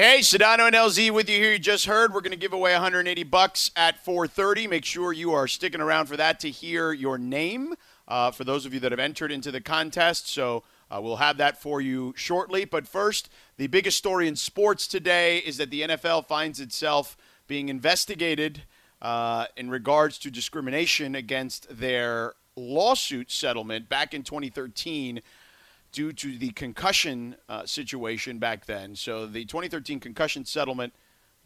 Hey, Sedano and LZ with you here. You just heard we're going to give away 180 bucks at 4:30. Make sure you are sticking around for that to hear your name. Uh, for those of you that have entered into the contest, so uh, we'll have that for you shortly. But first, the biggest story in sports today is that the NFL finds itself being investigated uh, in regards to discrimination against their lawsuit settlement back in 2013 due to the concussion uh, situation back then. So the 2013 concussion settlement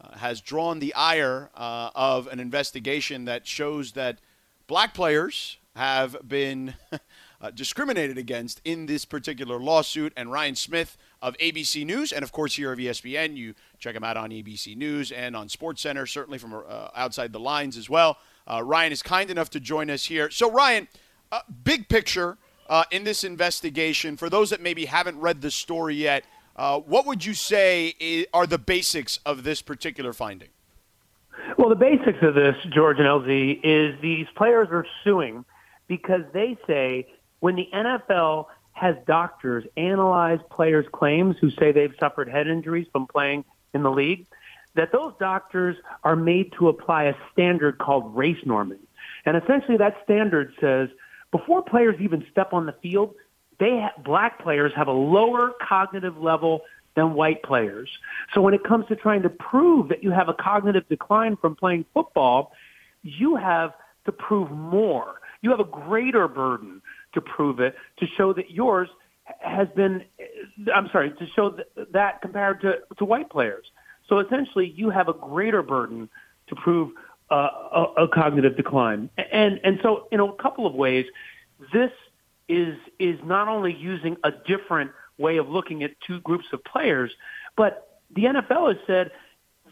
uh, has drawn the ire uh, of an investigation that shows that black players have been uh, discriminated against in this particular lawsuit. And Ryan Smith of ABC News, and of course here of ESPN, you check him out on ABC News and on SportsCenter, certainly from uh, outside the lines as well. Uh, Ryan is kind enough to join us here. So Ryan, big picture uh, in this investigation, for those that maybe haven't read the story yet, uh, what would you say are the basics of this particular finding? Well, the basics of this, George and LZ, is these players are suing because they say when the NFL has doctors analyze players' claims who say they've suffered head injuries from playing in the league, that those doctors are made to apply a standard called race norming. And essentially that standard says before players even step on the field, they black players have a lower cognitive level than white players. So when it comes to trying to prove that you have a cognitive decline from playing football, you have to prove more. You have a greater burden to prove it to show that yours has been eh, I'm sorry, to show that compared to to white players. So essentially you have a greater burden to prove uh, a, a cognitive decline. And and so in a couple of ways, this is is not only using a different way of looking at two groups of players, but the NFL has said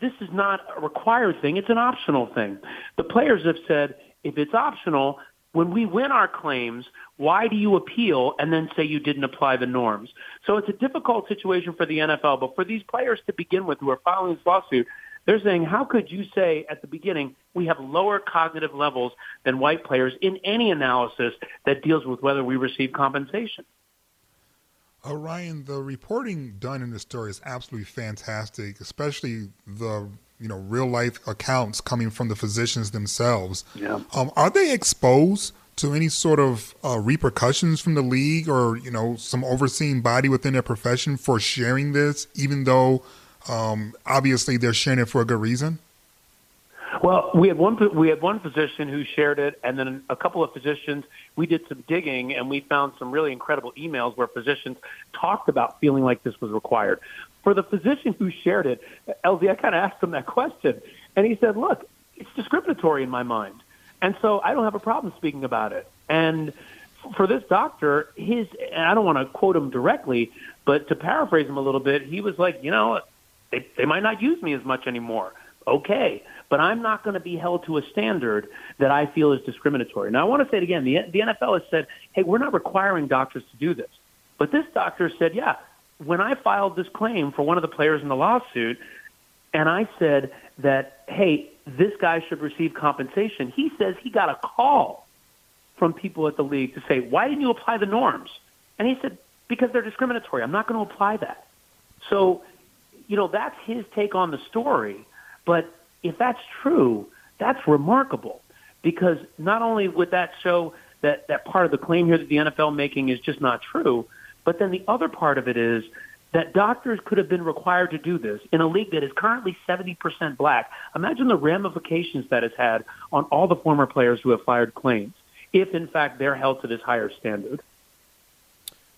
this is not a required thing; it's an optional thing. The players have said if it's optional, when we win our claims, why do you appeal and then say you didn't apply the norms? So it's a difficult situation for the NFL, but for these players to begin with who are filing this lawsuit, they're saying, how could you say at the beginning we have lower cognitive levels than white players in any analysis that deals with whether we receive compensation? Uh, Ryan, the reporting done in this story is absolutely fantastic, especially the you know real life accounts coming from the physicians themselves. Yeah. Um, are they exposed to any sort of uh, repercussions from the league or you know some overseeing body within their profession for sharing this, even though um, obviously, they're sharing it for a good reason. Well, we had one we had one physician who shared it, and then a couple of physicians. We did some digging, and we found some really incredible emails where physicians talked about feeling like this was required. For the physician who shared it, LZ, I kind of asked him that question, and he said, "Look, it's discriminatory in my mind, and so I don't have a problem speaking about it." And for this doctor, his and I don't want to quote him directly, but to paraphrase him a little bit, he was like, "You know, they, they might not use me as much anymore. Okay. But I'm not going to be held to a standard that I feel is discriminatory. Now, I want to say it again. The, the NFL has said, hey, we're not requiring doctors to do this. But this doctor said, yeah, when I filed this claim for one of the players in the lawsuit, and I said that, hey, this guy should receive compensation, he says he got a call from people at the league to say, why didn't you apply the norms? And he said, because they're discriminatory. I'm not going to apply that. So you know, that's his take on the story. But if that's true, that's remarkable because not only would that show that that part of the claim here that the NFL making is just not true, but then the other part of it is that doctors could have been required to do this in a league that is currently 70% black. Imagine the ramifications that has had on all the former players who have fired claims if in fact they're held to this higher standard.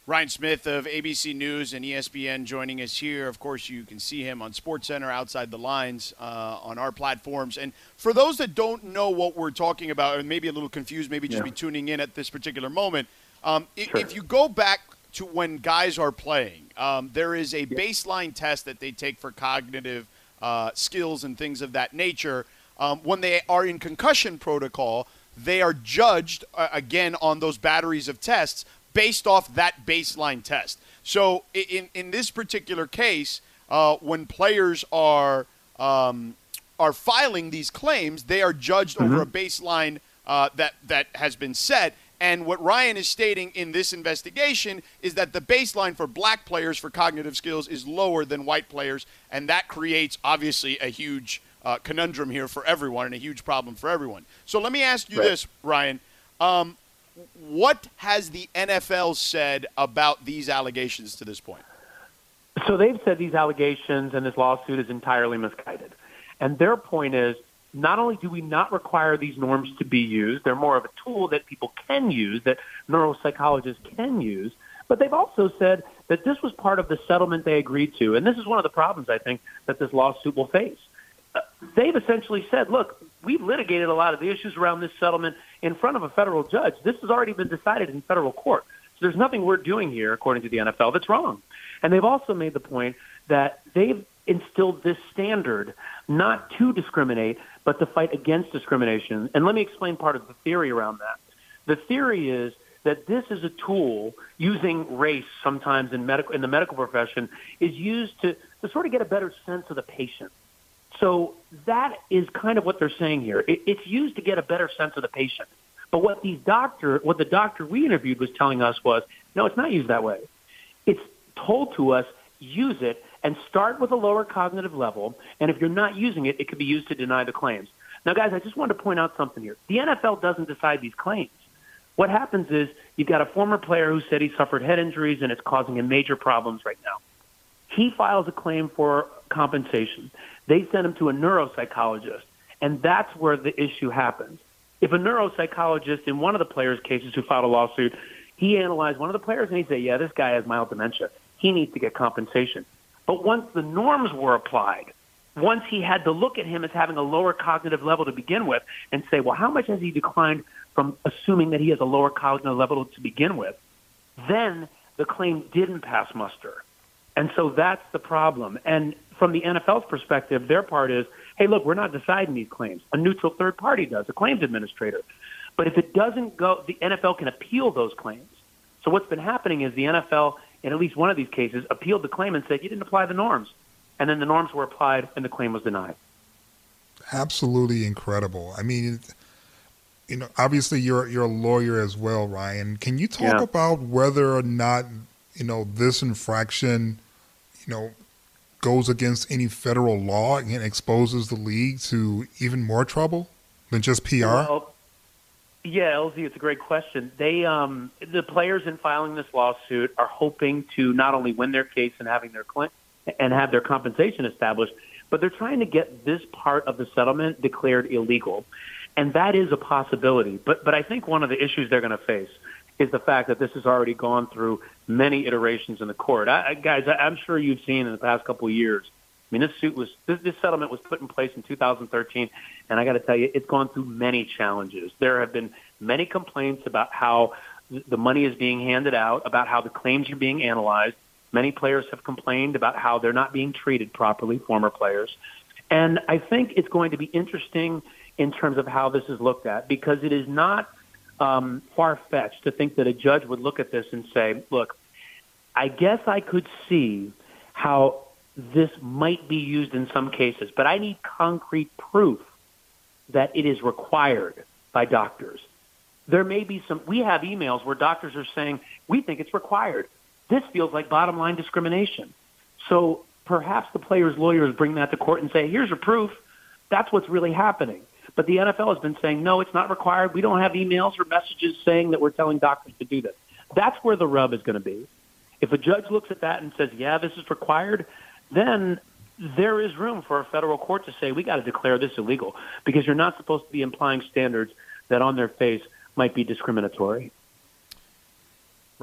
Ryan Smith of ABC News and ESPN joining us here. Of course, you can see him on SportsCenter outside the lines uh, on our platforms. And for those that don't know what we're talking about, and maybe a little confused, maybe just yeah. be tuning in at this particular moment, um, sure. if you go back to when guys are playing, um, there is a baseline test that they take for cognitive uh, skills and things of that nature. Um, when they are in concussion protocol, they are judged uh, again on those batteries of tests based off that baseline test. So in in this particular case, uh, when players are um, are filing these claims, they are judged mm-hmm. over a baseline uh, that that has been set, And what Ryan is stating in this investigation is that the baseline for black players for cognitive skills is lower than white players, and that creates obviously a huge uh, conundrum here for everyone and a huge problem for everyone. So let me ask you right. this, Ryan. Um, what has the NFL said about these allegations to this point? So they've said these allegations and this lawsuit is entirely misguided. And their point is not only do we not require these norms to be used, they're more of a tool that people can use, that neuropsychologists can use, but they've also said that this was part of the settlement they agreed to. And this is one of the problems, I think, that this lawsuit will face. They've essentially said, look, we've litigated a lot of the issues around this settlement in front of a federal judge. This has already been decided in federal court. So there's nothing we're doing here, according to the NFL, that's wrong. And they've also made the point that they've instilled this standard not to discriminate, but to fight against discrimination. And let me explain part of the theory around that. The theory is that this is a tool using race sometimes in medical in the medical profession is used to, to sort of get a better sense of the patient. So that is kind of what they're saying here. It, it's used to get a better sense of the patient. But what these doctor, what the doctor we interviewed was telling us was, no, it's not used that way. It's told to us, use it and start with a lower cognitive level. And if you're not using it, it could be used to deny the claims. Now, guys, I just want to point out something here. The NFL doesn't decide these claims. What happens is you've got a former player who said he suffered head injuries and it's causing him major problems right now. He files a claim for compensation. They send him to a neuropsychologist, and that's where the issue happens. If a neuropsychologist in one of the players' cases who filed a lawsuit, he analyzed one of the players and he said, "Yeah, this guy has mild dementia. He needs to get compensation." But once the norms were applied, once he had to look at him as having a lower cognitive level to begin with and say, well, how much has he declined from assuming that he has a lower cognitive level to begin with, then the claim didn't pass muster. And so that's the problem. And from the NFL's perspective, their part is, hey, look, we're not deciding these claims. A neutral third party does, a claims administrator. But if it doesn't go, the NFL can appeal those claims. So what's been happening is the NFL, in at least one of these cases, appealed the claim and said, you didn't apply the norms. And then the norms were applied and the claim was denied. Absolutely incredible. I mean, you know, obviously you're you're a lawyer as well, Ryan. Can you talk Yeah. about whether or not you know this infraction, you know, goes against any federal law and exposes the league to even more trouble than just PR? Well, yeah, LZ, it's a great question. They, um, the players in filing this lawsuit are hoping to not only win their case and having their claim and have their compensation established, but they're trying to get this part of the settlement declared illegal, and that is a possibility. But but I think one of the issues they're going to face is the fact that this has already gone through many iterations in the court. I, guys, I'm sure you've seen in the past couple of years. I mean, this suit was this, this settlement was put in place in 2013, and I got to tell you, it's gone through many challenges. There have been many complaints about how the money is being handed out, about how the claims are being analyzed. Many players have complained about how they're not being treated properly, former players. And I think it's going to be interesting in terms of how this is looked at because it is not um, far fetched to think that a judge would look at this and say, look, I guess I could see how this might be used in some cases, but I need concrete proof that it is required by doctors. There may be some, we have emails where doctors are saying, we think it's required. This feels like bottom line discrimination. So perhaps the players' lawyers bring that to court and say, here's your proof. That's what's really happening. But the NFL has been saying, no, it's not required. We don't have emails or messages saying that we're telling doctors to do this. That's where the rub is going to be. If a judge looks at that and says, yeah, this is required, then there is room for a federal court to say, we got to declare this illegal because you're not supposed to be implying standards that on their face might be discriminatory.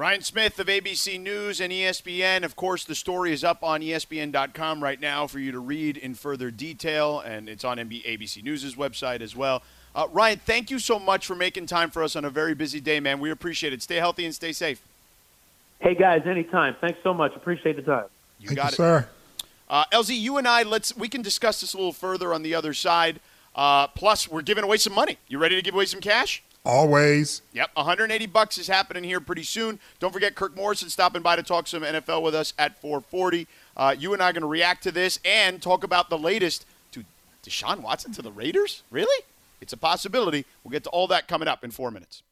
Ryan Smith of ABC News and ESPN. Of course, the story is up on ESPN.com right now for you to read in further detail, and it's on MB- ABC News' website as well. Uh, Ryan, thank you so much for making time for us on a very busy day, man. We appreciate it. Stay healthy and stay safe. Hey, guys, anytime. Thanks so much. Appreciate the time. You Thank got you, it. sir. Uh, LZ, you and I, let's we can discuss this a little further on the other side. Uh, plus, we're giving away some money. You ready to give away some cash? Always. Yep, 180 bucks is happening here pretty soon. Don't forget Kirk Morrison stopping by to talk some NFL with us at 440. Uh, you and I are going to react to this and talk about the latest to Deshaun Watson to the Raiders. Really? It's a possibility. We'll get to all that coming up in four minutes.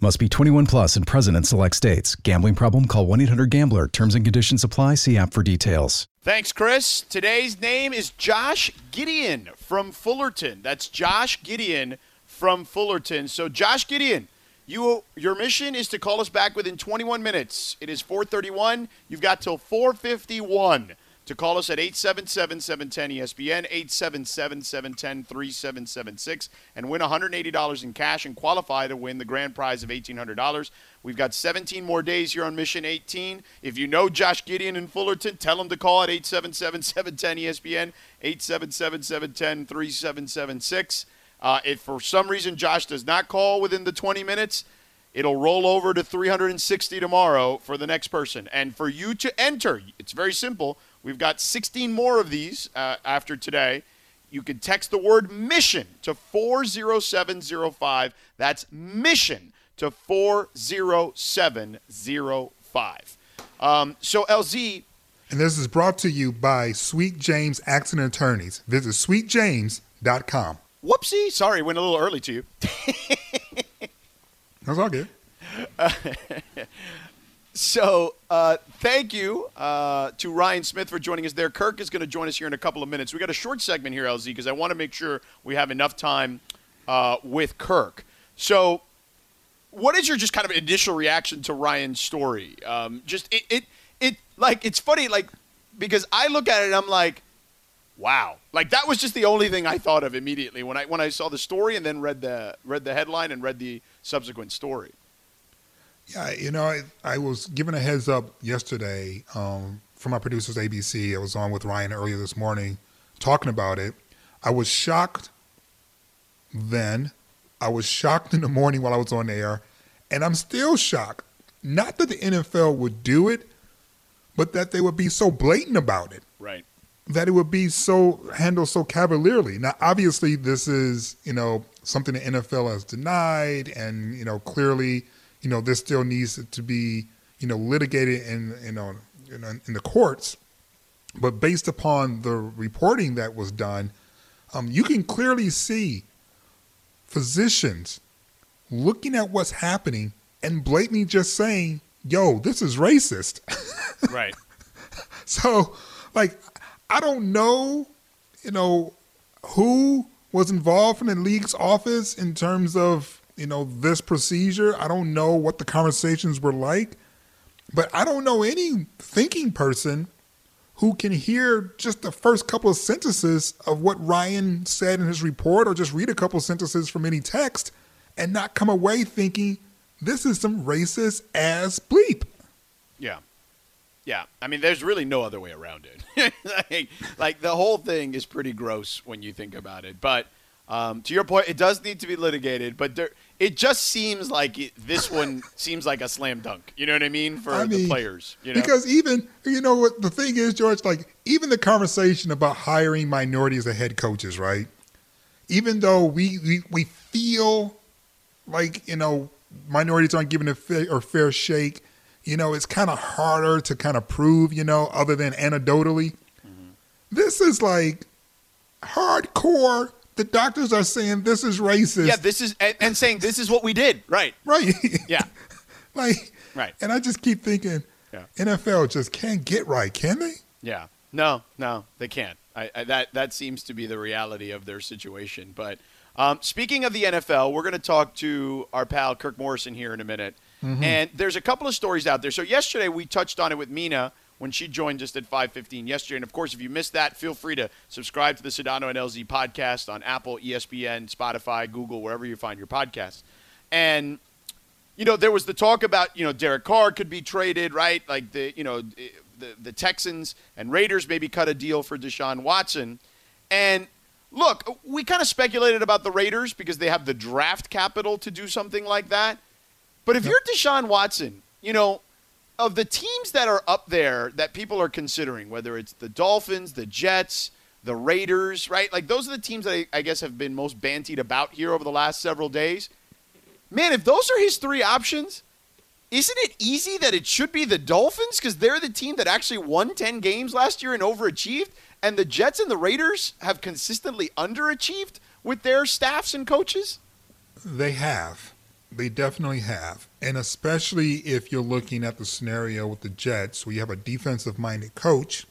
Must be 21 plus and present in select states. Gambling problem? Call 1 800 GAMBLER. Terms and conditions apply. See app for details. Thanks, Chris. Today's name is Josh Gideon from Fullerton. That's Josh Gideon from Fullerton. So, Josh Gideon, you your mission is to call us back within 21 minutes. It is 4:31. You've got till 4:51 to call us at 877-710-ESPN, 877-710-3776, and win $180 in cash and qualify to win the grand prize of $1,800. We've got 17 more days here on Mission 18. If you know Josh Gideon in Fullerton, tell him to call at 877-710-ESPN, 877-710-3776. Uh, if for some reason Josh does not call within the 20 minutes, it'll roll over to 360 tomorrow for the next person. And for you to enter, it's very simple. We've got 16 more of these uh, after today. You can text the word mission to 40705. That's mission to 40705. Um, so, LZ. And this is brought to you by Sweet James Accident Attorneys. Visit sweetjames.com. Whoopsie. Sorry, went a little early to you. That's all good. So, uh, thank you uh, to Ryan Smith for joining us there. Kirk is going to join us here in a couple of minutes. We got a short segment here, LZ, because I want to make sure we have enough time uh, with Kirk. So, what is your just kind of initial reaction to Ryan's story? Um, just it, it, it, like it's funny, like because I look at it and I'm like, wow, like that was just the only thing I thought of immediately when I when I saw the story and then read the read the headline and read the subsequent story. Yeah, you know, I, I was given a heads up yesterday um, from my producers, ABC. I was on with Ryan earlier this morning talking about it. I was shocked then. I was shocked in the morning while I was on air, and I'm still shocked. Not that the NFL would do it, but that they would be so blatant about it. Right. That it would be so handled so cavalierly. Now, obviously, this is you know something the NFL has denied, and you know clearly you know, this still needs to be, you know, litigated in, you know, in, in the courts. But based upon the reporting that was done, um, you can clearly see physicians looking at what's happening and blatantly just saying, yo, this is racist. right. So, like, I don't know, you know, who was involved in the league's office in terms of you know, this procedure. I don't know what the conversations were like, but I don't know any thinking person who can hear just the first couple of sentences of what Ryan said in his report or just read a couple sentences from any text and not come away thinking this is some racist ass bleep. Yeah. Yeah. I mean, there's really no other way around it. like, like, the whole thing is pretty gross when you think about it. But um, to your point, it does need to be litigated, but there, it just seems like it, this one seems like a slam dunk. You know what I mean for I mean, the players. You know? Because even you know what the thing is, George, like even the conversation about hiring minorities as head coaches, right? Even though we we, we feel like you know minorities aren't given a fair or fair shake, you know it's kind of harder to kind of prove, you know, other than anecdotally. Mm-hmm. This is like hardcore the doctors are saying this is racist. Yeah, this is and, and saying this is what we did. Right. Right. Yeah. like right. And I just keep thinking, yeah. NFL just can't get right, can they? Yeah. No, no, they can't. I, I, that that seems to be the reality of their situation. But um, speaking of the NFL, we're going to talk to our pal Kirk Morrison here in a minute. Mm-hmm. And there's a couple of stories out there. So yesterday we touched on it with Mina when she joined us at 5:15 yesterday. And of course, if you missed that, feel free to subscribe to the Sedano and LZ podcast on Apple, ESPN, Spotify, Google, wherever you find your podcasts. And you know, there was the talk about you know Derek Carr could be traded, right? Like the you know the the Texans and Raiders maybe cut a deal for Deshaun Watson. And look, we kind of speculated about the Raiders because they have the draft capital to do something like that. But if you're Deshaun Watson, you know, of the teams that are up there that people are considering, whether it's the Dolphins, the Jets, the Raiders, right? Like those are the teams that I, I guess have been most bantied about here over the last several days. Man, if those are his three options, isn't it easy that it should be the Dolphins because they're the team that actually won 10 games last year and overachieved? And the Jets and the Raiders have consistently underachieved with their staffs and coaches? They have. They definitely have. And especially if you're looking at the scenario with the Jets, where you have a defensive minded coach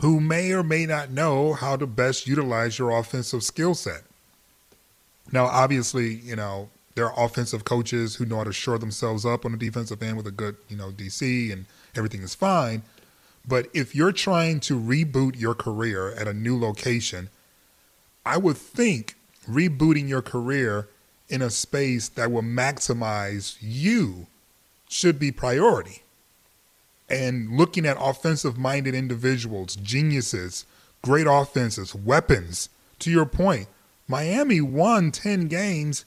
who may or may not know how to best utilize your offensive skill set. Now, obviously, you know, there are offensive coaches who know how to shore themselves up on the defensive end with a good, you know, DC and everything is fine. But if you're trying to reboot your career at a new location, I would think rebooting your career in a space that will maximize you should be priority. And looking at offensive minded individuals, geniuses, great offenses, weapons, to your point, Miami won 10 games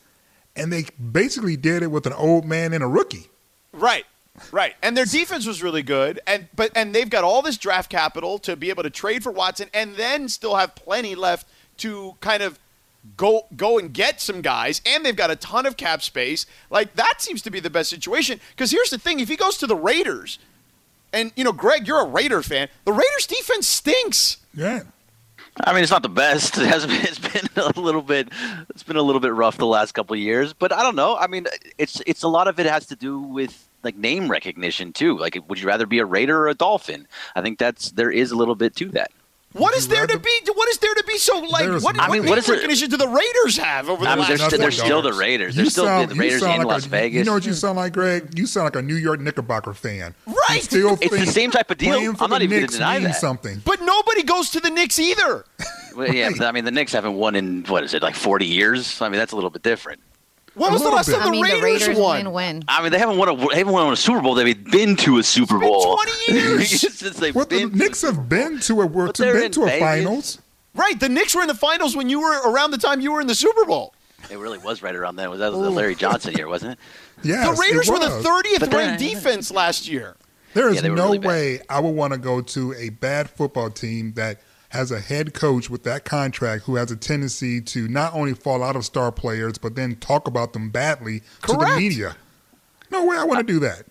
and they basically did it with an old man and a rookie. Right. Right. And their defense was really good and but and they've got all this draft capital to be able to trade for Watson and then still have plenty left to kind of go go and get some guys and they've got a ton of cap space. Like that seems to be the best situation because here's the thing, if he goes to the Raiders and you know, Greg, you're a Raider fan. The Raiders defense stinks. Yeah. I mean, it's not the best. It has been, it's been a little bit it's been a little bit rough the last couple of years, but I don't know. I mean, it's it's a lot of it has to do with like name recognition too. Like, would you rather be a Raider or a Dolphin? I think that's there is a little bit to that. What is there to be? What is there to be so like? There's What, I mean, name what is recognition do the Raiders have over the I mean, last? they're, st- they're still the Raiders. You They're still sound- the Raiders in like Las a, Vegas. You know what you sound like, Greg? You sound like a New York Knickerbocker fan. You Right. still It's the same type of deal. I'm not even gonna deny that. something. but nobody goes to the Knicks either. Well, yeah, but, I mean, the Knicks haven't won in what is it like 40 years? I mean, that's a little bit different. When A was the last bit. time I the mean, the Raiders, Raiders won? win win. I mean, they haven't won a they haven't won a Super Bowl. They've been to a Super been Bowl 20 years. Since they've What the been to Knicks have been to a But to been to a Vegas. finals. Right, the Knicks were in the finals when you were around the time you were in the Super Bowl. It really was right around then. Was that the Larry oh. Johnson year, wasn't it? Yes, the Raiders were the 30th But then- ranked defense last year. There is Yeah, no really way I would want to go to a bad football team that has a head coach with that contract who has a tendency to not only fall out of star players but then talk about them badly to the media. No way I want to do that.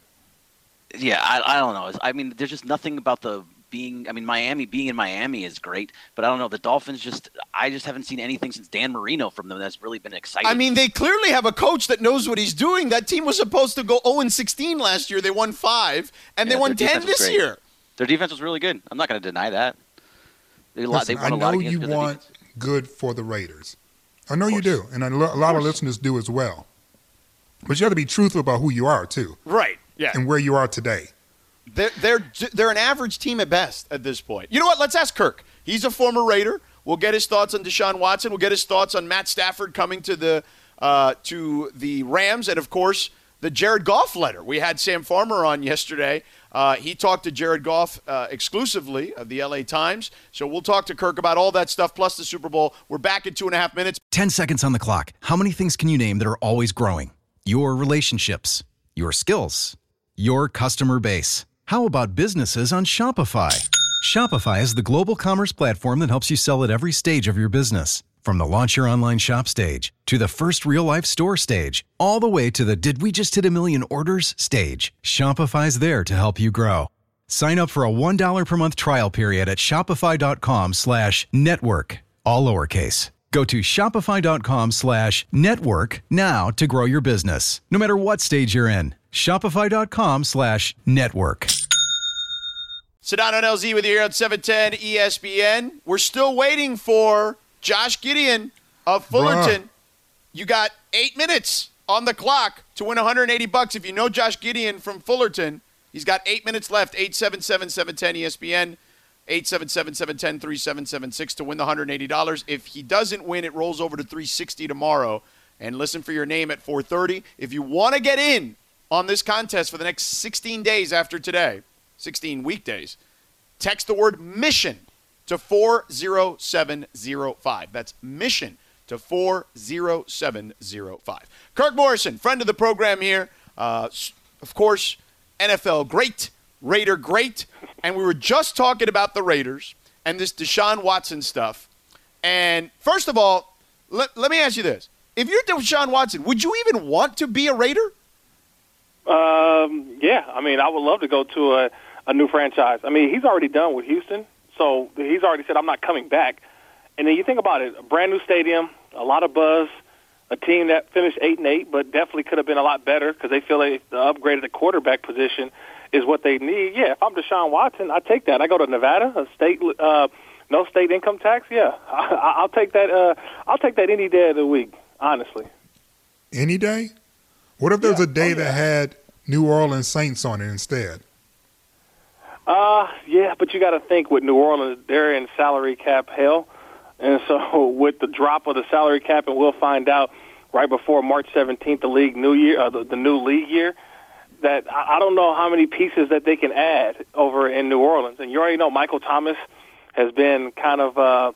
Yeah, I, I don't know. I mean, there's just nothing about the being. I mean, Miami being in Miami is great, but I don't know. The Dolphins just. I just haven't seen anything since Dan Marino from them that's really been exciting. I mean, they clearly have a coach that knows what he's doing. That team was supposed to go 0 16 last year. They won five, and Yeah, they won 10 this year. their defense was really good. I'm not going to deny that. They, Listen, they won I a lot know of games you because of their want good for the Raiders. I know you do, and a lo- a lot of listeners do as well. But you have to be truthful about who you are too, Right. Yeah. and where you are today. They're, they're, they're an average team at best at this point. You know what? Let's ask Kirk. He's a former Raider. We'll get his thoughts on Deshaun Watson. We'll get his thoughts on Matt Stafford coming to the uh, to the Rams, and of course the Jared Goff letter. We had Sam Farmer on yesterday. Uh, he talked to Jared Goff uh, exclusively of the LA Times. So we'll talk to Kirk about all that stuff plus the Super Bowl. We're back in two and a half minutes. 10 seconds on the clock. How many things can you name that are always growing? Your relationships, your skills, your customer base. How about businesses on Shopify? Shopify is the global commerce platform that helps you sell at every stage of your business. From the launch your online shop stage to the first real life store stage, all the way to the did we just hit a million orders stage. Shopify's there to help you grow. Sign up for a $1 per month trial period at shopify.com slash network, all lowercase. Go to shopify.com slash network now to grow your business, no matter what stage you're in. Shopify.com slash network. Sedano and LZ with you here on 710 ESPN. We're still waiting for Josh Gideon of Fullerton. Bruh. You got eight minutes on the clock to win 180 bucks. If you know Josh Gideon from Fullerton, he's got eight minutes left. 877-710 ESPN. 877-710-3776 to win the $180. If he doesn't win, it rolls over to 360 tomorrow. And listen for your name at 4:30. If you want to get in on this contest for the next 16 days after today, 16 weekdays, text the word mission to 40705. That's mission to 40705. Kirk Morrison, friend of the program here. Uh, of course, NFL great, Raider great, and we were just talking about the Raiders and this Deshaun Watson stuff. And first of all, let, let me ask you this. If you're Deshaun Watson, would you even want to be a Raider? Um, yeah, I mean, I would love to go to a, a new franchise. I mean, he's already done with Houston, so he's already said, I'm not coming back. And then you think about it, a brand new stadium, a lot of buzz, a team that finished eight and eight, but definitely could have been a lot better because they feel like the upgrade of the quarterback position is what they need. Yeah, if I'm Deshaun Watson, I take that. I go to Nevada, a state, uh, no state income tax. Yeah, I, I'll take that. Uh, I'll take that any day of the week. Honestly, any day. What if there's Yeah. a day Oh, that had New Orleans Saints on it instead? Uh, yeah, but you got to think with New Orleans, they're in salary cap hell, and so with the drop of the salary cap, and we'll find out right before March 17th, the league new year, uh, the, the new league year, that I, I don't know how many pieces that they can add over in New Orleans. And you already know Michael Thomas has been kind of uh,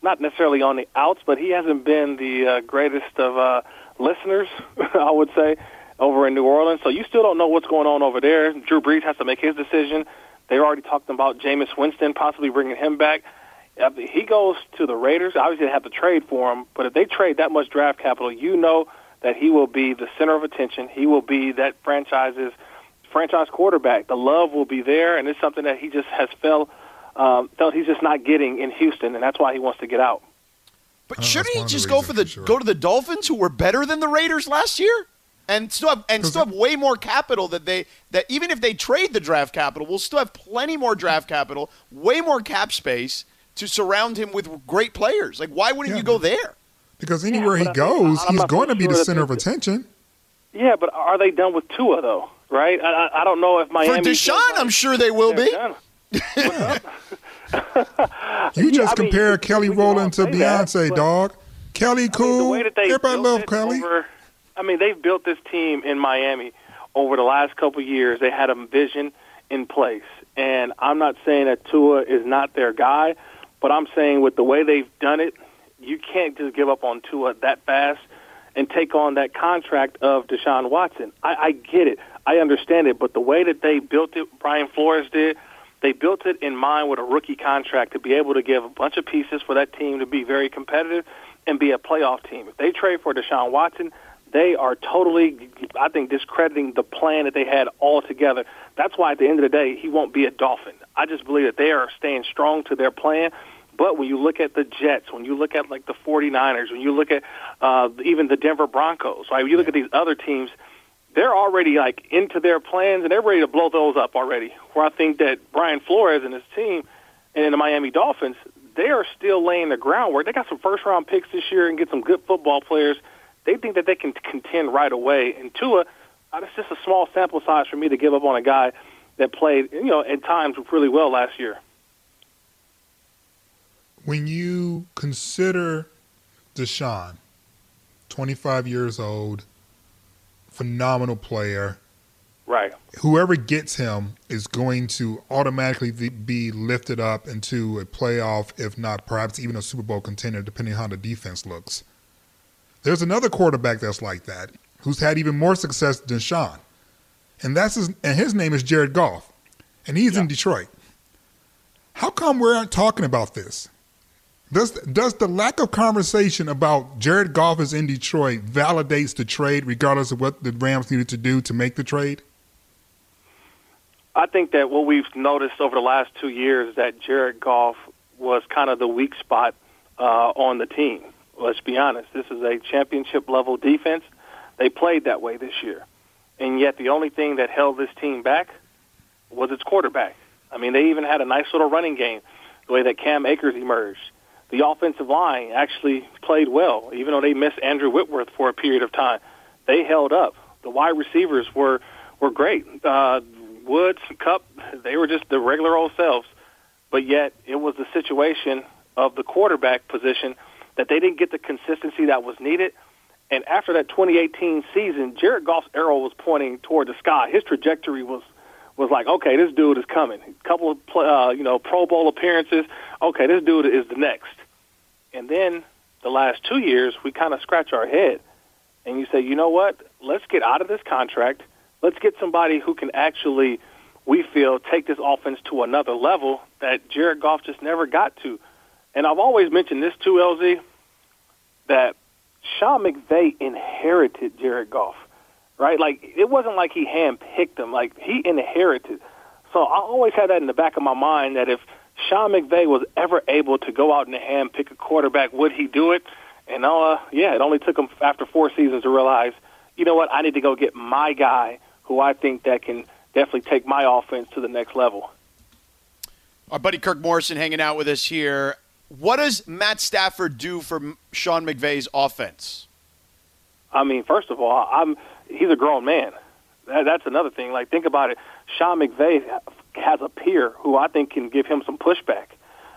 not necessarily on the outs, but he hasn't been the uh, greatest of uh, listeners, I would say, over in New Orleans. So you still don't know what's going on over there. Drew Brees has to make his decision. They already talked about Jameis Winston possibly bringing him back. If he goes to the Raiders, obviously they have to trade for him, but if they trade that much draft capital, you know that he will be the center of attention. He will be that franchise's franchise quarterback. The love will be there, and it's something that he just has felt um, felt he's just not getting in Houston, and that's why he wants to get out. But Oh, shouldn't he one of the just go for the for sure. go to the Dolphins, who were better than the Raiders last year, and still have and still have way more capital that they that even if they trade the draft capital, we'll still have plenty more draft capital, way more cap space to surround him with great players. Like, why wouldn't Yeah. you go there? Because anywhere but he goes, I'm he's going to be sure the center of attention. Yeah, but are they done with Tua though? Right? I, I, I don't know if Miami. For Deshaun, like I'm sure they will be. You just I mean, compare you- Kelly we can all Rowland to say that, Beyonce, dog. Kelly I mean, cool. the way that they Everybody built love Kelly. Over, I mean, they've built this team in Miami over the last couple of years. They had a vision in place, and I'm not saying that Tua is not their guy, but I'm saying with the way they've done it, you can't just give up on Tua that fast and take on that contract of Deshaun Watson. I, I get it, I understand it, but the way that they built it, Brian Flores did. They built it in mind with a rookie contract to be able to give a bunch of pieces for that team to be very competitive and be a playoff team. If they trade for Deshaun Watson, they are totally, I think, discrediting the plan that they had altogether. That's why at the end of the day, he won't be a Dolphin. I just believe that they are staying strong to their plan. But when you look at the Jets, when you look at like the 49ers, when you look at uh, even the Denver Broncos, right? When you look at these other teams, they're already like into their plans and they're ready to blow those up already. Where I think that Brian Flores and his team and the Miami Dolphins, they are still laying the groundwork. They got some first round picks this year and get some good football players. They think that they can contend right away. And Tua, uh, it's just a small sample size for me to give up on a guy that played, you know, at times really well last year. when you consider Deshaun, 25 years old, phenomenal player, Right. whoever gets him is going to automatically be lifted up into a playoff, if not perhaps even a Super Bowl contender, depending on how the defense looks. There's another quarterback that's like that, who's had even more success than Sean, and that's his, and his name is Jared Goff, and he's in Detroit. How come we aren't talking about this? Does does the lack of conversation about Jared Goff is in Detroit validates the trade, regardless of what the Rams needed to do to make the trade? I think that what we've noticed over the last two years is that Jared Goff was kind of the weak spot uh, on the team. Let's be honest. This is a championship level defense. They played that way this year. And yet the only thing that held this team back was its quarterback. I mean, they even had a nice little running game, the way that Cam Akers emerged. The offensive line actually played well, even though they missed Andrew Whitworth for a period of time. They held up. The wide receivers were were great. Uh, Woods, Kupp, they were just the regular old selves. But yet, it was the situation of the quarterback position that they didn't get the consistency that was needed. And after that 2018 season, Jared Goff's arrow was pointing toward the sky. His trajectory was was like, okay, this dude is coming. A couple of uh, you know Pro Bowl appearances. Okay, this dude is the next. And then the last two years, we kind of scratch our head, and you say, you know what? Let's get out of this contract. let's get somebody who can actually, we feel, take this offense to another level that Jared Goff just never got to. And I've always mentioned this too, LZ, that Sean McVay inherited Jared Goff, right? Like it wasn't like he handpicked him; like he inherited. So I always had that in the back of my mind that if Sean McVay was ever able to go out and hand pick a quarterback, would he do it? And uh, yeah, it only took him after four seasons to realize, you know what, I need to go get my guy who I think that can definitely take my offense to the next level. Our buddy Kirk Morrison hanging out with us here. What does Matt Stafford do for Sean McVay's offense? I mean, first of all, I'm he's a grown man. That, that's another thing. Like, think about it. Sean McVay has a peer who I think can give him some pushback.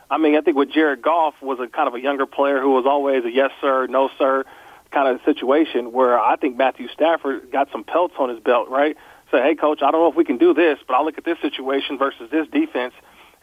I mean, I think with Jared Goff was a kind of a younger player who was always a yes sir, no sir kind of situation. Where I think Matthew Stafford got some pelts on his belt, right? Say, hey, coach, I don't know if we can do this, but I'll look at this situation versus this defense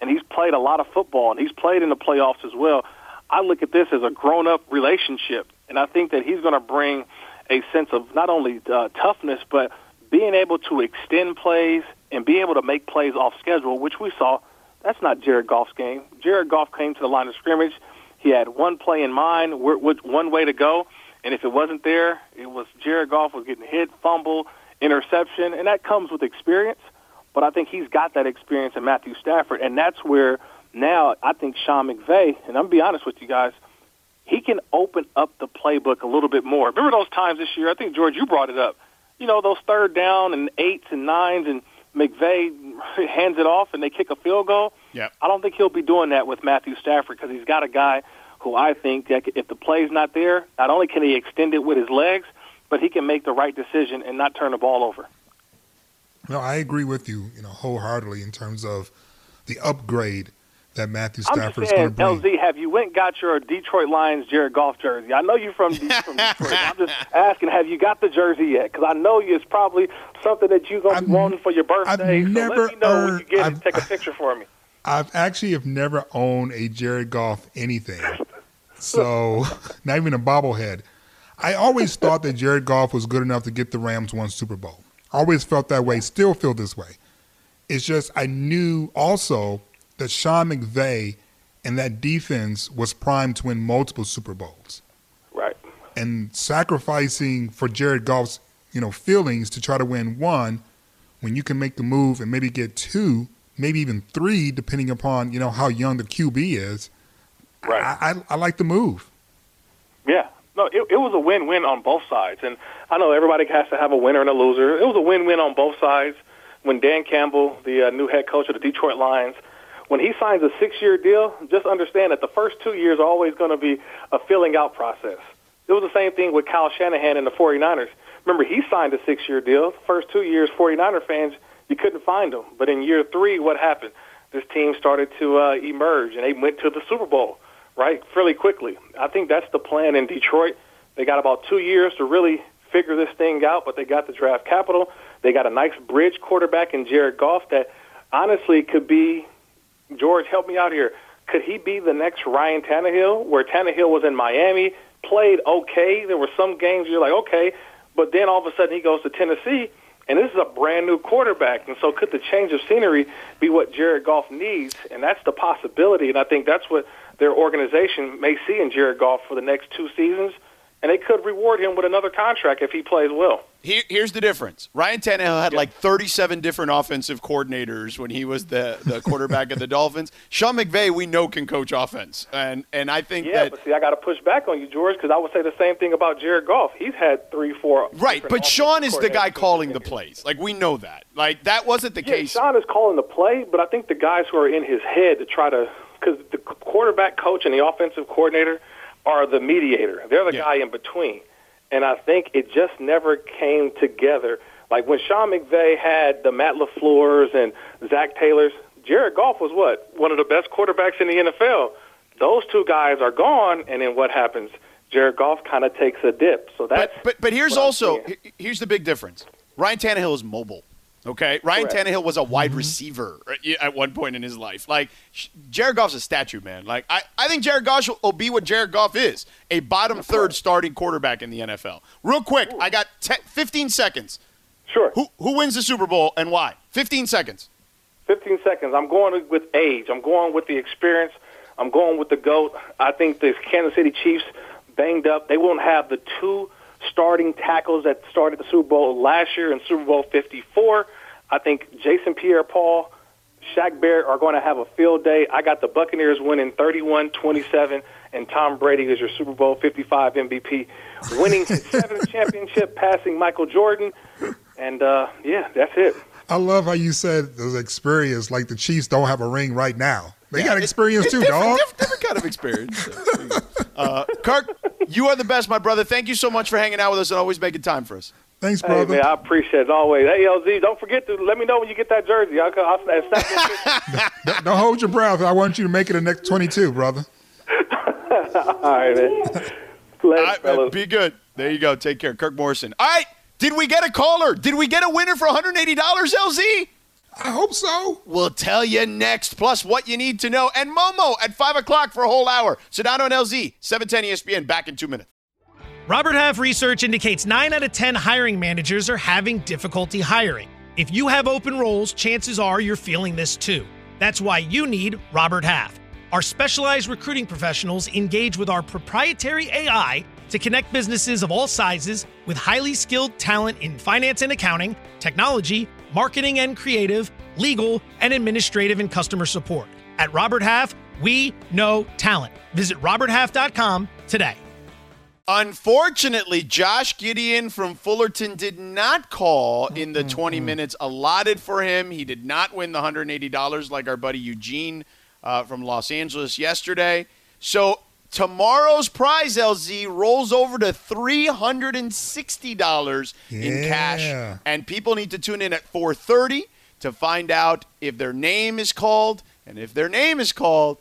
and he's played a lot of football, and he's played in the playoffs as well. I look at this as a grown-up relationship, and I think that he's going to bring a sense of not only uh, toughness, but being able to extend plays and be able to make plays off schedule, which we saw. That's not Jared Goff's game. Jared Goff came to the line of scrimmage. He had one play in mind, one way to go, and if it wasn't there, it was Jared Goff was getting hit, fumble, interception, and that comes with experience. But I think he's got that experience in Matthew Stafford, and that's where now I think Sean McVay, and I'm be honest with you guys, he can open up the playbook a little bit more. Remember those times this year? I think George, you brought it up. You know those third down and eights and nines, and McVay hands it off and they kick a field goal. Yeah, I don't think he'll be doing that with Matthew Stafford because he's got a guy who I think that if the play's not there, not only can he extend it with his legs, but he can make the right decision and not turn the ball over. No, I agree with you, you know, wholeheartedly in terms of the upgrade that Matthew Stafford is going to bring. LZ, have you went and got your Detroit Lions Jared Goff jersey? I know you're from, from Detroit. I'm just asking, have you got the jersey yet? Because I know it's probably something that you're going to be wanting for your birthday. I've so never let me know earned, when you get I've, it. Take a picture for me. I've actually have never owned a Jared Goff anything. So, not even a bobblehead. I always thought that Jared Goff was good enough to get the Rams one Super Bowl. Always felt that way, still feel this way. It's just I knew also that Sean McVay and that defense was primed to win multiple Super Bowls. Right. And sacrificing for Jared Goff's, you know, feelings to try to win one when you can make the move and maybe get two, maybe even three, depending upon, you know, how young the QB is. Right. I, I, I like the move. Yeah, no, it, it was a win-win on both sides, and I know everybody has to have a winner and a loser. It was a win-win on both sides. When Dan Campbell, the uh, new head coach of the Detroit Lions, when he signs a six-year deal, just understand that the first two years are always going to be a filling out process. It was the same thing with Kyle Shanahan and the 49ers. Remember, he signed a six-year deal. First two years, 49er fans, you couldn't find him. But in year three, what happened? This team started to uh, emerge, and they went to the Super Bowl right, fairly quickly. I think that's the plan in Detroit. They got about two years to really figure this thing out, but they got the draft capital. They got a nice bridge quarterback in Jared Goff that honestly could be, George, help me out here. Could he be the next Ryan Tannehill, where Tannehill was in Miami, played okay? There were some games you're like, okay, but then all of a sudden he goes to Tennessee, and this is a brand new quarterback. And so could the change of scenery be what Jared Goff needs? And that's the possibility, and I think that's what – their organization may see in Jared Goff for the next two seasons, and they could reward him with another contract if he plays well. Here, here's the difference. Ryan Tannehill had like 37 different offensive coordinators when he was the, the quarterback of the Dolphins. Sean McVay, we know, can coach offense, and and I think yeah, that, but see, I got to push back on you, George, because I would say the same thing about Jared Goff. He's had three, four. Right, but Sean is the guy calling the plays. Like we know that. Like that wasn't the yeah, case. Sean is calling the play, but I think the guys who are in his head to try to because the quarterback coach and the offensive coordinator are the mediator. They're the yeah. guy in between. And I think it just never came together. Like when Sean McVay had the Matt LaFleur's and Zac Taylor's, Jared Goff was what? One of the best quarterbacks in the NFL. Those two guys are gone, and then what happens? Jared Goff kind of takes a dip. So that's but but, but here's also here's the big difference. Ryan Tannehill is mobile. Okay, Ryan Correct. Tannehill was a wide mm-hmm. receiver at one point in his life. Like Jared Goff's a statue, man. Like I, I think Jared Goff will be what Jared Goff is, a bottom third starting quarterback in the NFL. Real quick, Ooh. I got 15 seconds. Sure. Who who wins the Super Bowl and why? 15 seconds. 15 seconds. I'm going with age. I'm going with the experience. I'm going with the GOAT. I think the Kansas City Chiefs banged up. They won't have the two starting tackles that started the Super Bowl last year in Super Bowl 54. I think Jason Pierre-Paul, Shaq Barrett are going to have a field day. I got the Buccaneers winning 31-27, and Tom Brady is your Super Bowl 55 MVP, winning his seventh championship, passing Michael Jordan. And, uh, yeah, that's it. I love how you said the experience, like the Chiefs don't have a ring right now. They Yeah, got it- experience it's too, different, dog. Different, different kind of experience. uh, Kirk, you are the best, my brother. Thank you so much for hanging out with us and always making time for us. Thanks, Hey, brother. man, I appreciate it always. Hey, LZ, don't forget to let me know when you get that jersey. I'll, I'll, I'll snap you. Don't- Don't hold your breath. I want you to make it the next 22, brother. All right, man. Later, All right, man, be good. There you go. Take care. Kirk Morrison. All right. Did we get a caller? Did we get a winner for $180, LZ? I hope so. We'll tell you next, plus what you need to know. And Momo at 5 o'clock for a whole hour. Sedano and LZ, 710 ESPN, back in two minutes. Robert Half research indicates 9 out of 10 hiring managers are having difficulty hiring. If you have open roles, chances are you're feeling this too. That's why you need Robert Half. Our specialized recruiting professionals engage with our proprietary AI to connect businesses of all sizes with highly skilled talent in finance and accounting, technology, marketing and creative, legal, and administrative and customer support. At Robert Half, we know talent. Visit roberthalf.com today. Unfortunately, Josh Gideon from Fullerton did not call in the 20 minutes allotted for him. He did not win the $180 like our buddy Eugene uh, from Los Angeles yesterday. So tomorrow's prize, LZ, rolls over to $360 in cash. And people need to tune in at 4.30 to find out if their name is called. And if their name is called,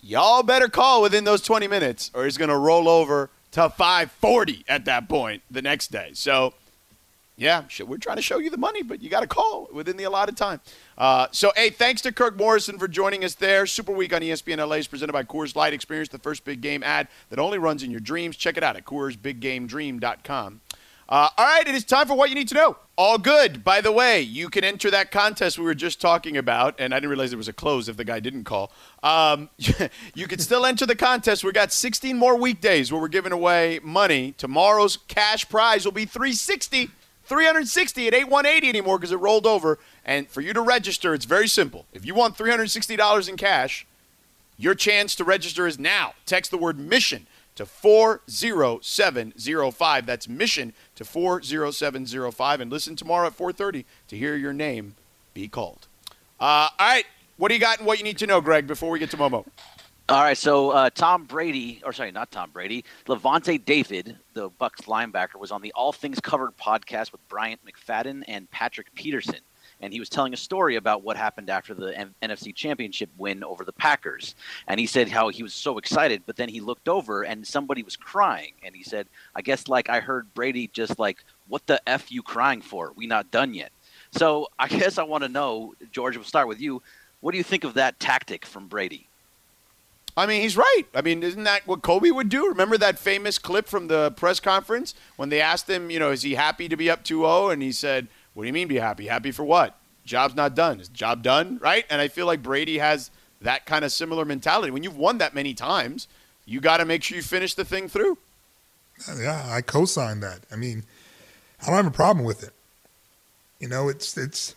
y'all better call within those 20 minutes or it's going to roll over to 540 at that point the next day so yeah we're trying to show you the money but you got to call within the allotted time uh, so hey thanks to kirk morrison for joining us there super week on espn la is presented by coors light experience the first big game ad that only runs in your dreams check it out at coorsbiggamedream.com uh, all right, it is time for what you need to know. All good. By the way, you can enter that contest we were just talking about, and I didn't realize it was a close if the guy didn't call. Um, you can still enter the contest. We got 16 more weekdays where we're giving away money. Tomorrow's cash prize will be 360, 360 at 8180 anymore because it rolled over. And for you to register, it's very simple. If you want $360 in cash, your chance to register is now. Text the word mission to 40705. That's mission to 40705 and listen tomorrow at 4:30 to hear your name be called. Uh, all right, what do you got and what you need to know, Greg, before we get to Momo? All right, so uh, Tom Brady, or sorry, not Tom Brady, Lavonte David, the Bucs linebacker, was on the All Things Covered podcast with Bryant McFadden and Patrick Peterson, and he was telling a story about what happened after the N- NFC Championship win over the Packers. And he said how he was so excited, but then he looked over and somebody was crying, and he said, "I guess like I heard Brady just like, what the f you crying for? We not done yet." So I guess I want to know, George. We'll start with you. What do you think of that tactic from Brady? I mean, he's right. I mean, isn't that what Kobe would do? Remember that famous clip from the press conference when they asked him, you know, is he happy to be up 2-0 and he said, "What do you mean be happy? Happy for what? Job's not done. Is job done?" Right? And I feel like Brady has that kind of similar mentality. When you've won that many times, you got to make sure you finish the thing through. Yeah, I co-sign that. I mean, I don't have a problem with it. You know, it's it's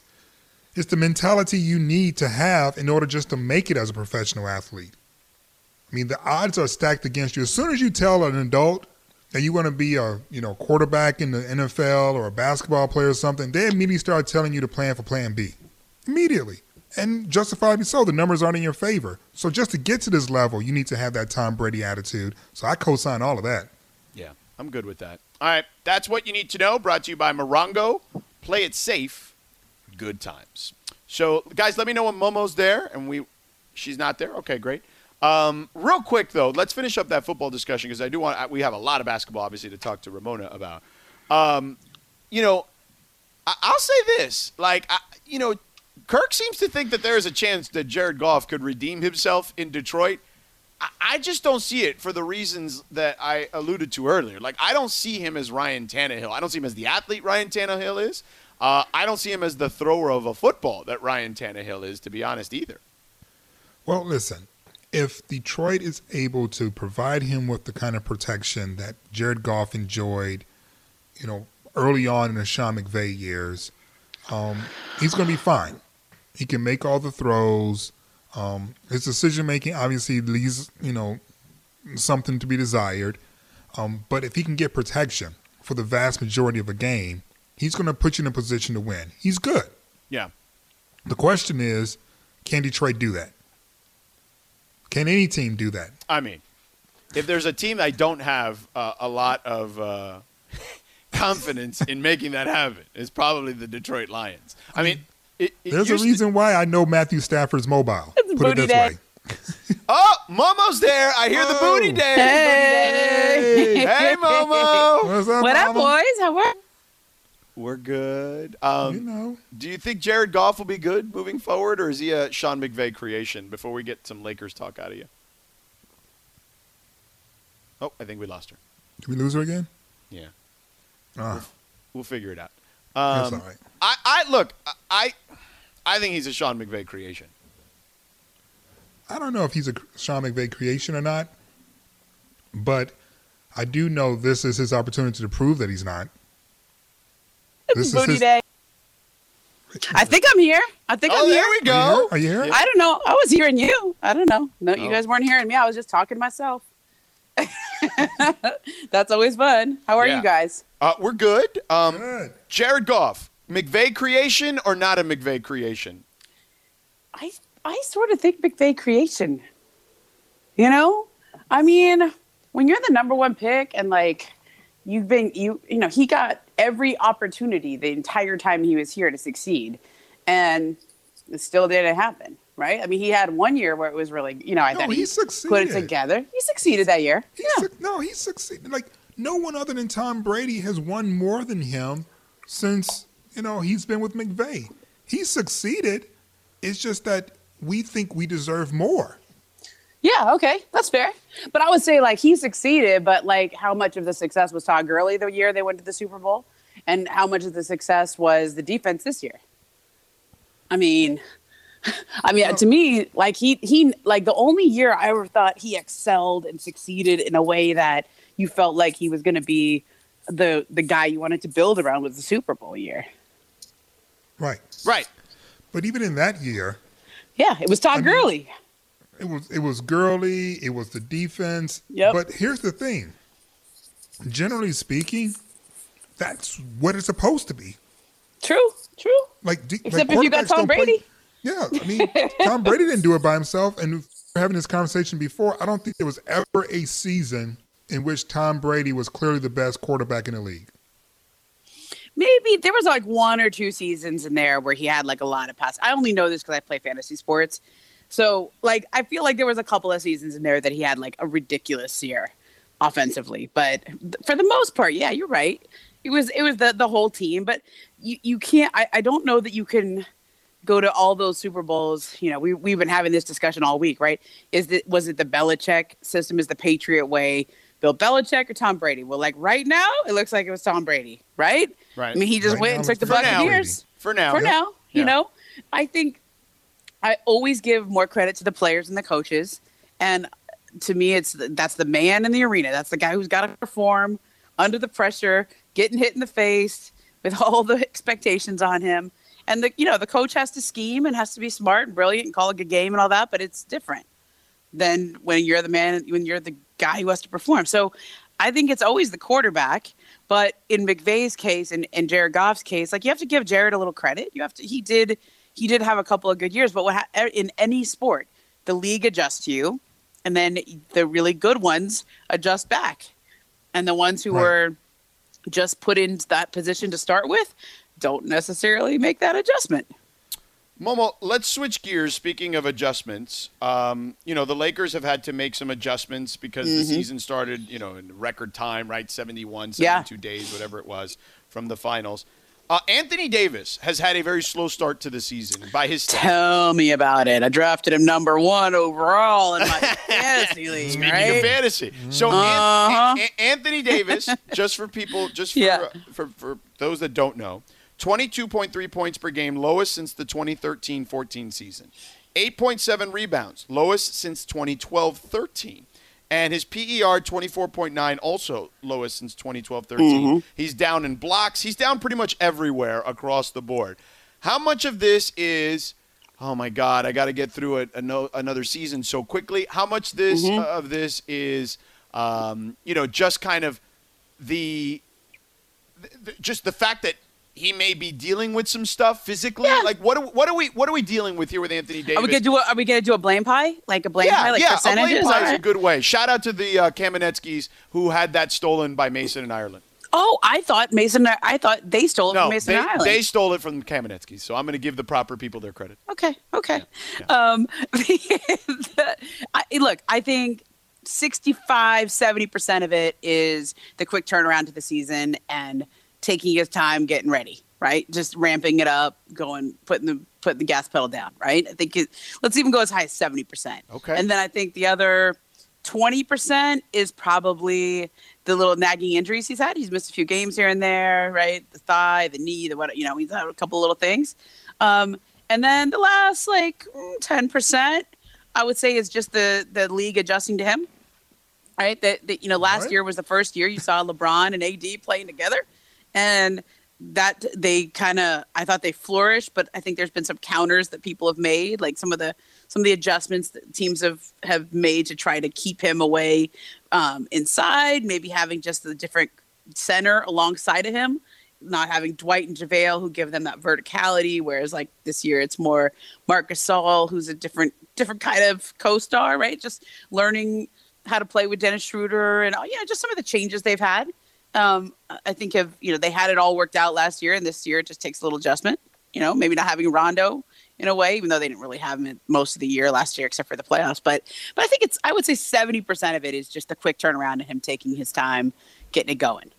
it's the mentality you need to have in order just to make it as a professional athlete. I mean, the odds are stacked against you. As soon as you tell an adult that you want to be a you know quarterback in the NFL or a basketball player or something, they immediately start telling you to plan for Plan B. Immediately. And justifiably so, the numbers aren't in your favor. So just to get to this level, you need to have that Tom Brady attitude. So I co-sign all of that. Yeah, I'm good with that. All right, that's what you need to know. Brought to you by Morongo. Play it safe. Good times. So, guys, let me know when Momo's there, and we, she's not there. Okay, great. Um, real quick though, let's finish up that football discussion because I do want. We have a lot of basketball, obviously, to talk to Ramona about. Um, you know, I, I'll say this: like, I, you know, Kirk seems to think that there is a chance that Jared Goff could redeem himself in Detroit. I- I just don't see it for the reasons that I alluded to earlier. Like, I don't see him as Ryan Tannehill. I don't see him as the athlete Ryan Tannehill is. Uh, I don't see him as the thrower of a football that Ryan Tannehill is, to be honest, either. Well, listen, if Detroit is able to provide him with the kind of protection that Jared Goff enjoyed, you know, early on in the Sean McVay years, um, he's going to be fine. He can make all the throws. Um, his decision making obviously leaves, you know, something to be desired. Um, but if he can get protection for the vast majority of a game, he's going to put you in a position to win. He's good. Yeah. The question is, can Detroit do that? Can any team do that? I mean, if there's a team I don't have uh, a lot of uh, confidence in making that happen, it's probably the Detroit Lions. I mean, it, it There's a used to- reason why I know Matthew Stafford's mobile. It's Put it this day. way. Oh, Momo's there. I hear the Oh. booty day. Hey. Hey, Momo. What's up, What up, mama? Boys? How are? We're good. You Um, know, do you think Jared Goff will be good moving forward, or is he a Sean McVay creation? Before we get some Lakers talk out of you. Oh, I think we lost her. did we lose her again? Yeah, Ah, we'll figure it out. that's Um, all right. I, I look, I, I think he's a Sean McVay creation. I don't know if he's a Sean McVay creation or not, but I do know this is his opportunity to prove that he's not. This Booty his- day. I think I'm here. I think Oh, I'm there here. we Are you go. here? Are you here? I don't know. I was hearing you. I don't know. No, you Oh. guys weren't hearing me. I was just talking to myself. That's always fun. How are Yeah. you guys? Uh, we're good. Um, Good. Jared Goff, McVay creation or not a McVay creation? I I sort of think McVay creation. You know, I mean, when you're the number one pick and like you've been you you know he got every opportunity the entire time he was here to succeed, and it still didn't happen. Right? I mean, he had one year where it was really you know I No, thought he he put it together. He succeeded that year. He suc- no, he succeeded. Like no one other than Tom Brady has won more than him since you know he's been with McVay. He succeeded. It's just that we think we deserve more. Yeah, okay, that's fair. But I would say like he succeeded, but like how much of the success was Todd Gurley the year they went to the Super Bowl, and how much of the success was the defense this year? I mean, I mean to me, like he he like the only year I ever thought he excelled and succeeded in a way that you felt like he was going to be the the guy you wanted to build around was the Super Bowl year. Right. Right. But even in that year, Yeah, it was Todd I mean- Gurley. It was it was Gurley, it was the defense. Yep. But here's the thing. Generally speaking, that's what it's supposed to be. True, true. Like, de- Except like if you got Tom don't play- Brady. Yeah, I mean, Tom Brady didn't do it by himself. And having this conversation before. I don't think there was ever a season in which Tom Brady was clearly the best quarterback in the league. maybe there was like one or two seasons in there where he had like a lot of pass. I only know this because I play fantasy sports. So like I feel like there was a couple of seasons in there that he had like a ridiculous year offensively. But th- for the most part, yeah, you're right. It was it was the the whole team. But you, you can't I, I don't know that you can go to all those Super Bowls. You know, we we've been having this discussion all week, right? Is it was it the Belichick system? Is the Patriot way? Bill Belichick or Tom Brady? Well, like right now, it looks like it was Tom Brady, right? Right. I mean, he just Right went now and took the it's For now. Buccaneers For now. for now. You Yeah. know, I think I always give more credit to the players and the coaches, and to me, it's that's the man in the arena. That's the guy who's got to perform under the pressure, getting hit in the face with all the expectations on him. And the you know the coach has to scheme and has to be smart and brilliant and call a good game and all that, but it's different than when you're the man when you're the guy who has to perform. So I think it's always the quarterback. But in McVay's case and, and Jared Goff's case, like you have to give Jared a little credit. You have to. He did. He did have a couple of good years. But what ha- in any sport, the league adjusts to you, and then the really good ones adjust back, and the ones who Right. were just put in that position to start with don't necessarily make that adjustment. Momo, let's switch gears. Speaking of adjustments, um, you know the Lakers have had to make some adjustments because the season started, you know, in record time, right? 71, Yeah. 72 days, whatever it was, from the finals. Uh, Anthony Davis has had a very slow start to the season by his stats. Tell me about it. I drafted him number one overall in my fantasy league. Speaking right? of fantasy, so Uh-huh. An- An- Anthony Davis, just for people, just for, Yeah. for for those that don't know, twenty-two point three points per game, lowest since the 2013-14 season. Eight point seven rebounds, lowest since 2012-13. And his PER 24.9, also lowest since 2012 13. He's down in blocks. He's down pretty much everywhere across the board. How much of this is, oh my God, I got to get through it ano- another season so quickly? How much this uh, of this is, um, you know, just kind of the, th- th- just the fact that he may be dealing with some stuff physically? Yeah. Like, what, are, what, are we, what are we dealing with here with Anthony Davis? Are we gonna do a, Are we gonna do a blame pie? Like a blame pie? Like yeah, percentages? a blame pie is a good way. Shout out to the uh, Kamenetzkys who had that stolen by Mason and Ireland. Oh, I thought Mason. I thought they stole it No, from Mason they, Island. they stole it from the Kamenetzkys, so I'm going to give the proper people their credit. Okay, okay. Um, the- I, look, I think 65, 70% of it is the quick turnaround to the season and taking his time getting ready, right? Just ramping it up, going, putting the putting the gas pedal down, right? I think it, let's even go as high as 70%. Okay. And then I think the other 20% is probably the little nagging injuries he's had. He's missed a few games here and there, right? The thigh, the knee, the what, you know, he's had a couple little things. Um, and then the last like ten percent, I would say, is just the the league adjusting to him. Right, that, that you know, last Right. year was the first year you saw LeBron and AD playing together, and that they kind of I thought they flourished, but I think there's been some counters that people have made, like some of the some of the adjustments that teams have have made to try to keep him away um, inside, maybe having just the different center alongside of him not having Dwight and JaVale who give them that verticality, whereas like this year it's more Marcus Gasol who's a different different kind of co-star, right? Just learning how to play with Dennis Schroeder and oh, yeah, just some of the changes they've had. Um, I think have you know they had it all worked out last year, and this year it just takes a little adjustment. You know, maybe not having Rondo in a way, even though they didn't really have him most of the year last year except for the playoffs. But but I think it's I would say seventy percent of it is just the quick turnaround and him taking his time getting it going.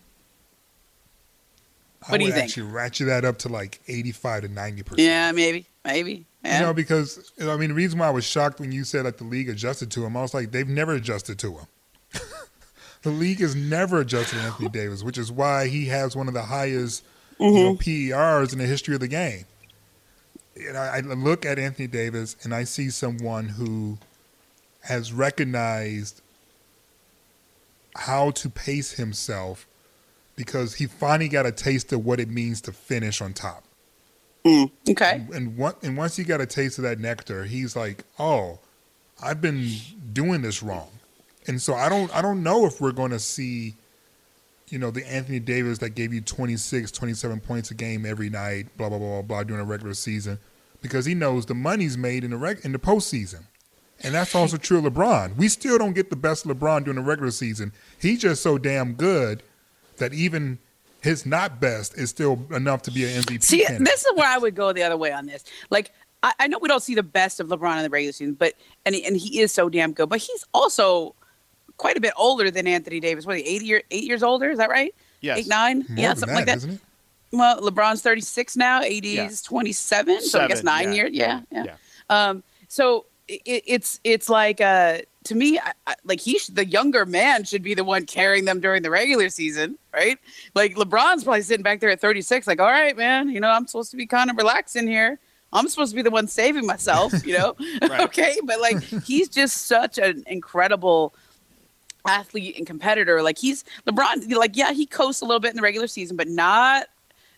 I What do you think? actually ratchet that up to like 85 to 90%. Yeah, maybe, maybe. Yeah. You know, because I mean, the reason why I was shocked when you said like the league adjusted to him, I was like, they've never adjusted to him. the league has never adjusted Anthony Davis, which is why he has one of the highest you know, mm-hmm. PERs in the history of the game. And I, I look at Anthony Davis and I see someone who has recognized how to pace himself because he finally got a taste of what it means to finish on top mm. okay. and what and once he got a taste of that nectar, he's like, "Oh, I've been doing this wrong." And so I don't I don't know if we're going to see you know, the Anthony Davis that gave you 26, 27 points a game every night, blah blah blah blah, blah during a regular season because he knows the money's made in the reg- in the postseason. And that's also true of LeBron. We still don't get the best LeBron during the regular season. He's just so damn good that even his not best is still enough to be an MVP. See, candidate. this is where I would go the other way on this. Like, I, I know we don't see the best of LeBron in the regular season, but and he, and he is so damn good. But he's also quite a bit older than Anthony Davis. What, eight year eight years older? Is that right? Yes. Eight nine? More yeah, than something like that. isn't it? Well, LeBron's thirty six now. AD's Yeah. twenty seven. So I guess nine yeah. years. Yeah, yeah. Yeah. Um, so it, it's it's like uh to me I, I, like he sh- the younger man should be the one carrying them during the regular season, right? Like LeBron's probably sitting back there at 36, like, all right, man, you know, I'm supposed to be kind of relaxing here. I'm supposed to be the one saving myself, you know? Okay, but like he's just such an incredible athlete and competitor. Like he's LeBron. Like yeah, he coasts a little bit in the regular season, but not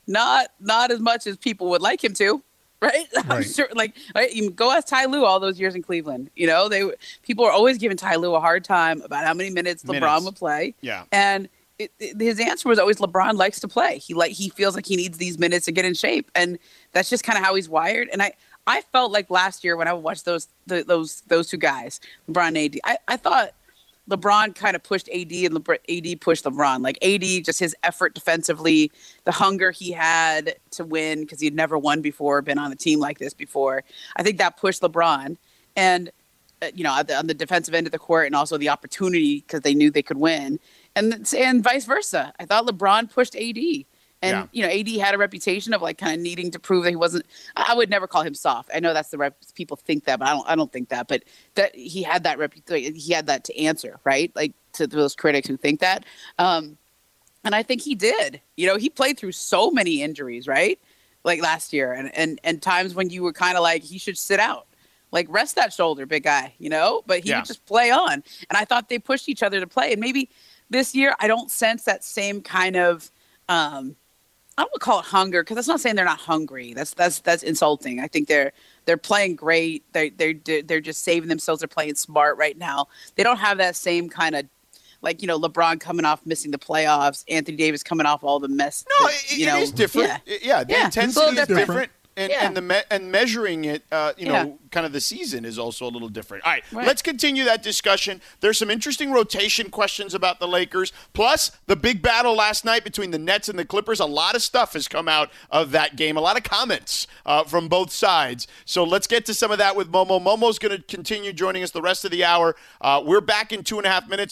not not as much as people would like him to. Right? I'm sure. Like right, you go ask Ty Lue all those years in Cleveland. You know, they people are always giving Ty Lue a hard time about how many minutes LeBron Minutes. would play. Yeah. And it, it- his answer was always LeBron likes to play. He like he feels like he needs these minutes to get in shape, and that's just kind of how he's wired. And I I felt like last year when I watched those the, those those two guys, LeBron and AD, I, I thought LeBron kind of pushed AD and LeBron, AD pushed LeBron. Like AD, just his effort defensively, the hunger he had to win because he'd never won before, been on a team like this before. I think that pushed LeBron, and uh, you know, at the, on the defensive end of the court, and also the opportunity because they knew they could win, and and vice versa. I thought LeBron pushed AD, And Yeah. you know, AD had a reputation of like kind of needing to prove that he wasn't. I would never call him soft. I know that's the rep. People think that, but I don't. I don't think that. But that he had that reputation. He had that to answer, right? Like to those critics who think that. Um, and I think he did. You know, he played through so many injuries, right? Like last year, and and and times when you were kind of like he should sit out, like rest that shoulder, big guy. You know, but he Yeah. would just play on. And I thought they pushed each other to play. And maybe this year, I don't sense that same kind of. Um, I don't call it hunger because that's not saying they're not hungry. That's that's that's insulting. I think they're they're playing great. They they they're just saving themselves. They're playing smart right now. They don't have that same kind of like you know LeBron coming off missing the playoffs, Anthony Davis coming off all the mess. No, that, it, you it know, is different. Yeah. I- Yeah, the Yeah, intensity is different. different. And, Yeah. and the me- and measuring it, uh, you know, Yeah. kind of the season is also a little different. All right, Right. let's continue that discussion. There's some interesting rotation questions about the Lakers. Plus, the big battle last night between the Nets and the Clippers. A lot of stuff has come out of that game. A lot of comments uh, from both sides. So let's get to some of that with Momo. Momo's going to continue joining us the rest of the hour. Uh, we're back in two and a half minutes.